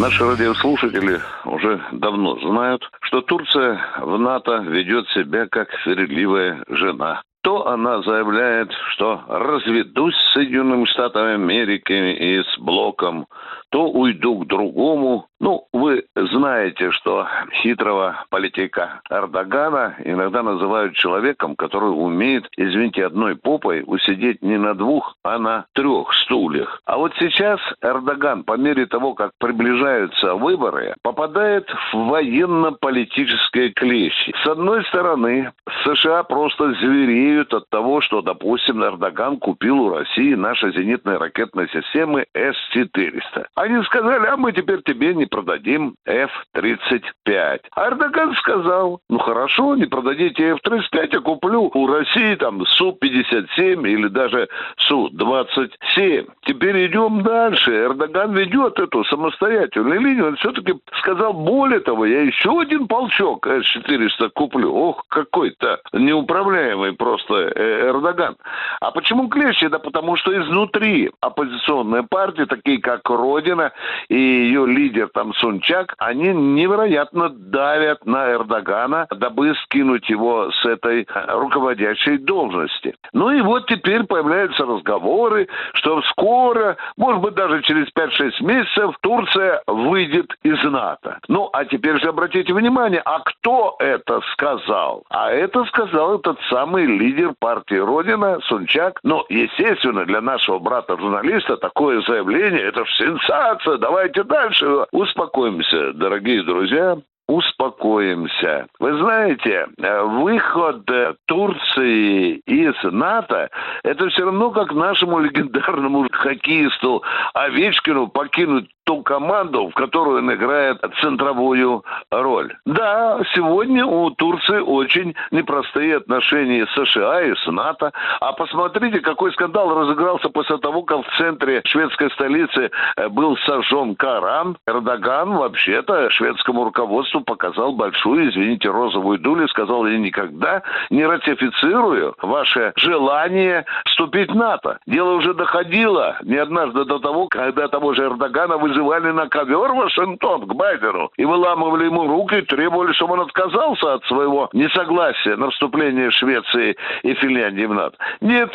Наши радиослушатели уже давно знают, что Турция в НАТО ведет себя как вередливая жена. То она заявляет, что разведусь с Соединенными Штатами Америки и с блоком, то уйду к другому. Ну, вы знаете, что хитрого политика Эрдогана иногда называют человеком, который умеет, извините, одной попой усидеть не на двух, а на трех стульях. А вот сейчас Эрдоган, по мере того, как приближаются выборы, попадает в военно-политические клещи. С одной стороны, США просто звереют от того, что, допустим, Эрдоган купил у России наши зенитные ракетные системы С-400. Они сказали, а мы теперь тебе не продадим F-35. А Эрдоган сказал, ну хорошо, не продадите F-35, я куплю у России там Су-57 или даже Су-27. Теперь идем дальше. Эрдоган ведет эту самостоятельную линию. Он все-таки сказал, более того, я еще один полчок С-400 куплю. Ох, какой-то неуправляемый просто э, Эрдоган. А почему клещи? Да потому что изнутри оппозиционные партии, такие как Родина, и ее лидер там Сунчак, они невероятно давят на Эрдогана, дабы скинуть его с этой э, руководящей должности. Ну и вот теперь появляются разговоры, что скоро, может быть даже через 5-6 месяцев, Турция выйдет из НАТО. Ну, а теперь же обратите внимание, а кто это сказал? А это сказал этот самый лидер партии Родина, Сунчак. Ну, естественно, для нашего брата-журналиста такое заявление, это же сенсация. Давайте дальше. Успокоимся, дорогие друзья успокоимся. Вы знаете, выход Турции из НАТО – это все равно как нашему легендарному хоккеисту Овечкину покинуть ту команду, в которую он играет центровую роль. Да, сегодня у Турции очень непростые отношения с США и с НАТО. А посмотрите, какой скандал разыгрался после того, как в центре шведской столицы э, был сожжен Коран. Эрдоган вообще-то шведскому руководству показал большую, извините, розовую дулю, сказал, я никогда не ратифицирую ваше желание вступить в НАТО. Дело уже доходило не однажды до того, когда того же Эрдогана вы вызывали на ковер Вашингтон к Байдену и выламывали ему руки и требовали, чтобы он отказался от своего несогласия на вступление Швеции и Финляндии в НАТО. Нет,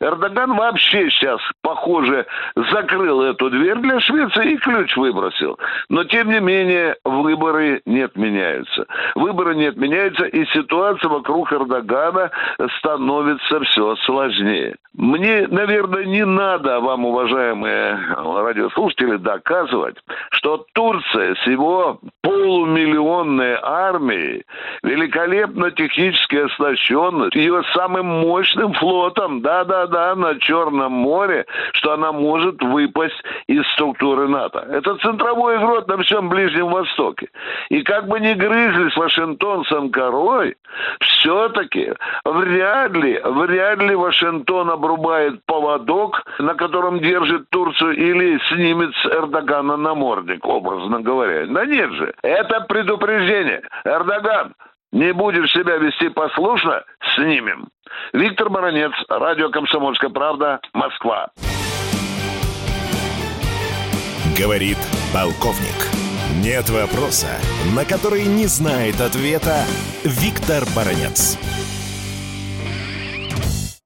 Эрдоган вообще сейчас, похоже, закрыл эту дверь для Швеции и ключ выбросил. Но, тем не менее, выборы не отменяются. Выборы не отменяются, и ситуация вокруг Эрдогана становится все сложнее. Мне, наверное, не надо вам, уважаемые радиослушатели, доказывать, что Турция с его полумиллионной армией, великолепно технически оснащенной, ее самым мощным флотом, да, да-да, на Черном море, что она может выпасть из структуры НАТО. Это центровой игрок на всем Ближнем Востоке. И как бы ни грызли с Вашингтон с Анкарой, все-таки вряд ли, вряд ли Вашингтон обрубает поводок, на котором держит Турцию, или снимет с Эрдогана намордник, образно говоря. Да нет же. Это предупреждение. Эрдоган, не будешь себя вести послушно, снимем. Виктор Баранец, радио «Комсомольская правда», Москва. Говорит полковник. Нет вопроса, на который не знает ответа Виктор Баранец.